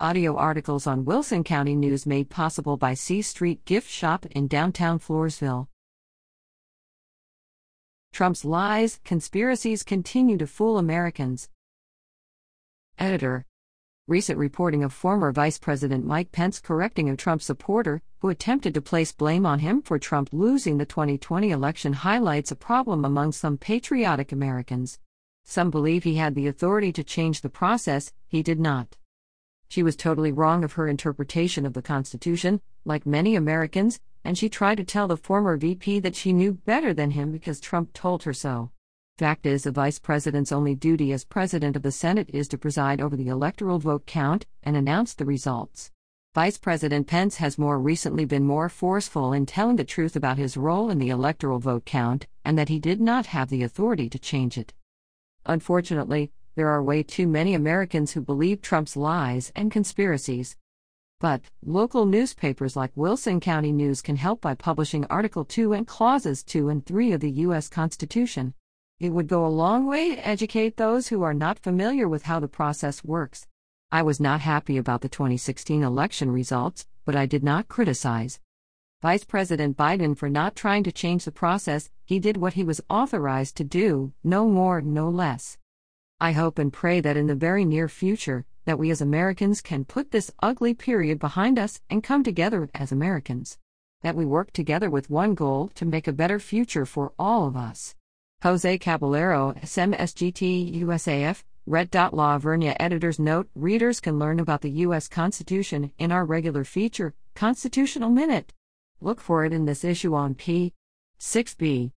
Audio articles on Wilson County News made possible by C Street Gift Shop in downtown Floresville. Trump's lies, conspiracies continue to fool Americans. Editor Recent reporting of former Vice President Mike Pence correcting a Trump supporter who attempted to place blame on him for Trump losing the 2020 election highlights a problem among some patriotic Americans. Some believe he had the authority to change the process, he did not. She was totally wrong of her interpretation of the Constitution, like many Americans, and she tried to tell the former VP that she knew better than him because Trump told her so. Fact is, a vice president's only duty as president of the Senate is to preside over the electoral vote count and announce the results. Vice President Pence has more recently been more forceful in telling the truth about his role in the electoral vote count and that he did not have the authority to change it. Unfortunately, there are way too many Americans who believe Trump's lies and conspiracies. But, local newspapers like Wilson County News can help by publishing Article 2 and Clauses 2 and 3 of the U.S. Constitution. It would go a long way to educate those who are not familiar with how the process works. I was not happy about the 2016 election results, but I did not criticize. Vice President Biden for not trying to change the process, he did what he was authorized to do, no more, no less. I hope and pray that in the very near future, that we as Americans can put this ugly period behind us and come together as Americans. That we work together with one goal to make a better future for all of us. Jose Caballero, SMSGT USAF, Red Dot La Vernia Editor's Note Readers can learn about the U.S. Constitution in our regular feature, Constitutional Minute. Look for it in this issue on p. 6b.